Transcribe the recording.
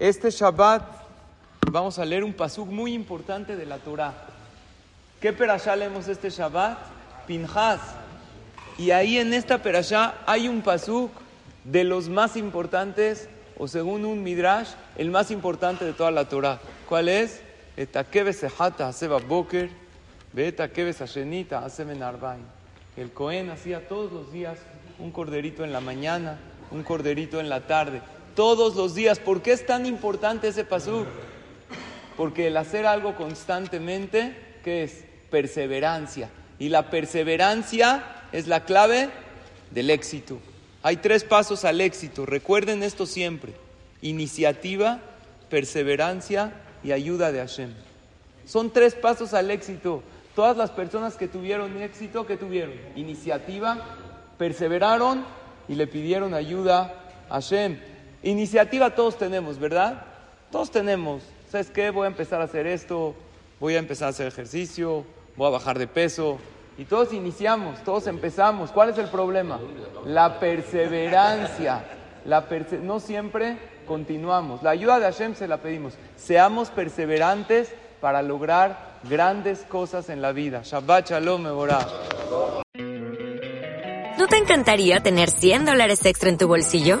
Este Shabbat vamos a leer un pasuk muy importante de la Torah. ¿Qué perashá leemos este Shabbat? Pinhas. Y ahí en esta perashá hay un pasuk de los más importantes, o según un midrash, el más importante de toda la Torah. ¿Cuál es? El Cohen hacía todos los días un corderito en la mañana, un corderito en la tarde. Todos los días. ¿Por qué es tan importante ese pasuk? Porque el hacer algo constantemente, ¿qué es? Perseverancia. Y la perseverancia es la clave del éxito. Hay tres pasos al éxito. Recuerden esto siempre. Iniciativa, perseverancia y ayuda de Hashem. Son tres pasos al éxito. Todas las personas que tuvieron éxito, ¿qué tuvieron? Iniciativa, perseveraron y le pidieron ayuda a Hashem. Iniciativa todos tenemos, ¿verdad? Todos tenemos. ¿sabes qué? Voy a empezar a hacer esto, voy a empezar a hacer ejercicio, voy a bajar de peso. Y todos iniciamos, todos empezamos. ¿Cuál es el problema? La perseverancia. La no siempre continuamos. La ayuda de Hashem se la pedimos. Seamos perseverantes para lograr grandes cosas en la vida. Shabbat Shalom Mevorah. ¿No te encantaría tener 100 dólares extra en tu bolsillo?